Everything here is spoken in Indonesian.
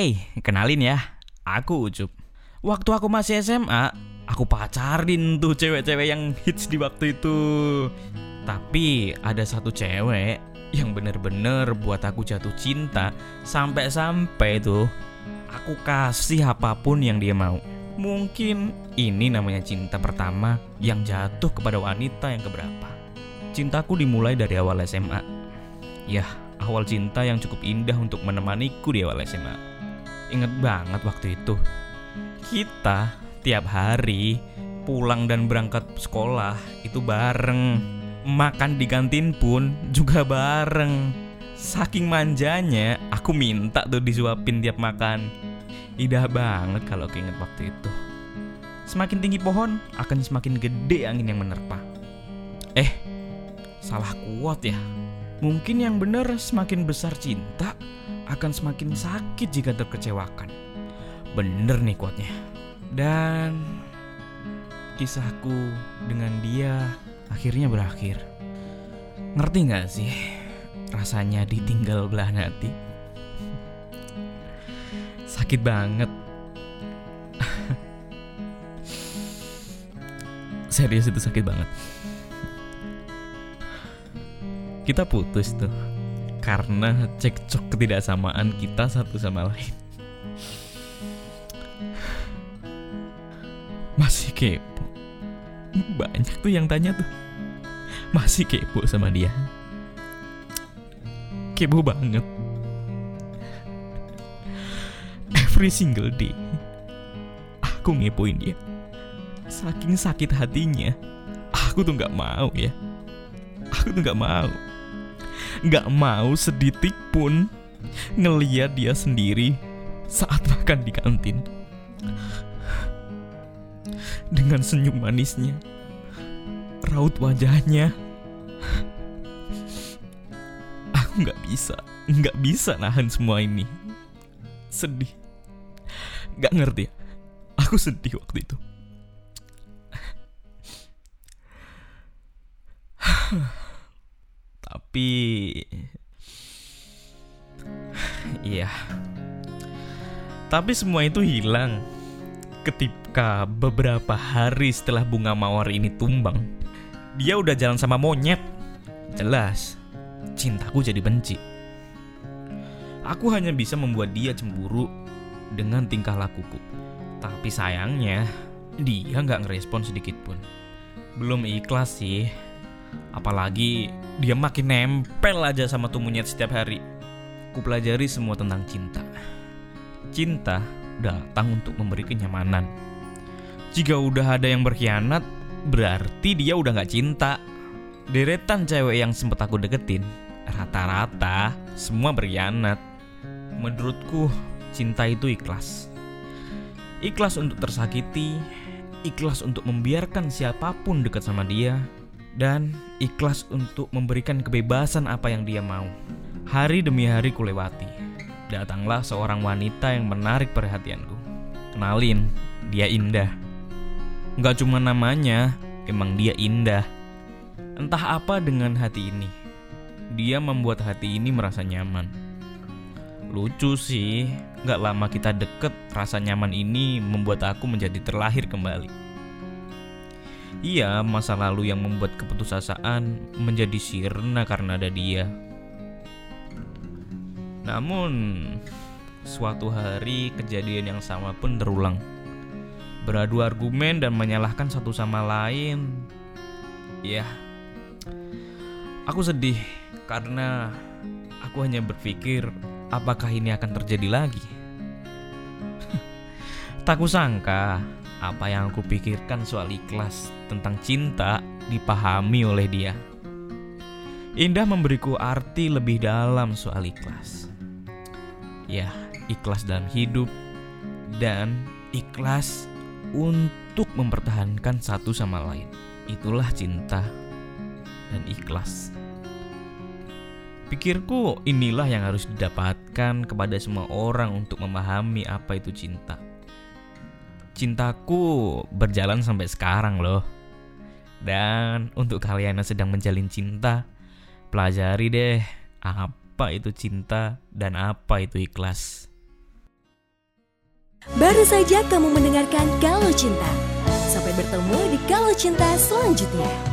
Hey, kenalin ya, aku Ucup. Waktu aku masih SMA, aku pacarin tuh cewek-cewek yang hits di waktu itu. Tapi ada satu cewek yang bener-bener buat aku jatuh cinta sampai-sampai tuh aku kasih apa pun yang dia mau. Mungkin ini namanya cinta pertama yang jatuh kepada wanita yang keberapa. Cintaku dimulai dari awal SMA. Yah, awal cinta yang cukup indah untuk menemaniku di awal SMA. Ingat banget waktu itu. Kita tiap hari pulang dan berangkat sekolah itu bareng. Makan di kantin pun juga bareng. Saking manjanya, aku minta tuh disuapin tiap makan. Indah banget kalau keinget waktu itu. Semakin tinggi pohon, akan semakin gede angin yang menerpa. Eh, salah kuat ya. Mungkin yang benar semakin besar cinta, akan semakin sakit jika terkecewakan. Bener nih kuatnya. Dan kisahku dengan dia akhirnya berakhir. Ngerti gak sih rasanya ditinggal belahan hati? Sakit banget. Serius itu sakit banget. Kita putus tuh karena cekcok ketidaksamaan kita satu sama lain. Masih kepo. Banyak tuh yang tanya tuh. Masih kepo sama dia. Kepo banget. Every single day. Aku ngepoin dia. Saking sakit hatinya. Aku tuh gak mau ya. Aku tuh gak mau nggak mau sedetik pun ngeliat dia sendiri saat makan di kantin. Dengan senyum manisnya, raut wajahnya, aku nggak bisa, nggak bisa nahan semua ini. Sedih, nggak ngerti. Aku sedih waktu itu. Tapi Iya. Tapi semua itu hilang Ketika beberapa hari setelah bunga mawar ini tumbang. Dia udah jalan sama monyet. Jelas Cintaku jadi benci. Aku hanya bisa membuat dia cemburu Dengan tingkah lakuku. Tapi sayangnya Dia nggak ngerespon sedikit pun. Belum ikhlas sih Apalagi dia makin nempel aja sama tuh setiap hari. Ku pelajari semua tentang cinta. Cinta datang untuk memberi kenyamanan. Jika udah ada yang berkhianat, berarti dia udah gak cinta. Deretan cewek yang sempet aku deketin, rata-rata semua berkhianat. Menurutku, cinta itu ikhlas. Ikhlas untuk tersakiti, ikhlas untuk membiarkan siapa pun dekat sama dia, dan ikhlas untuk memberikan kebebasan apa yang dia mau. Hari demi hari kulewati. Datanglah seorang wanita yang menarik perhatianku. Kenalin, dia indah. Gak cuma namanya, emang dia indah. Entah apa dengan hati ini. Dia membuat hati ini merasa nyaman. Lucu sih, gak lama kita deket, rasa nyaman ini membuat aku menjadi terlahir kembali. Iya, masa lalu yang membuat keputusasaan menjadi sirna karena ada dia. Namun, suatu hari kejadian yang sama pun terulang. Beradu argumen dan menyalahkan satu sama lain. Ya, aku sedih karena aku hanya berpikir apakah ini akan terjadi lagi. tak kusangka apa yang aku pikirkan soal ikhlas tentang cinta dipahami oleh dia. Indah memberiku arti lebih dalam soal ikhlas. Ya, ikhlas dalam hidup dan ikhlas untuk mempertahankan satu sama lain. Itulah cinta dan ikhlas. Pikirku inilah yang harus didapatkan kepada semua orang untuk memahami apa itu cinta cintaku berjalan sampai sekarang loh. Dan untuk kalian yang sedang menjalin cinta, pelajari deh apa itu cinta dan apa itu ikhlas. Baru saja kamu mendengarkan Kalau Cinta. Sampai bertemu di Kalau Cinta selanjutnya.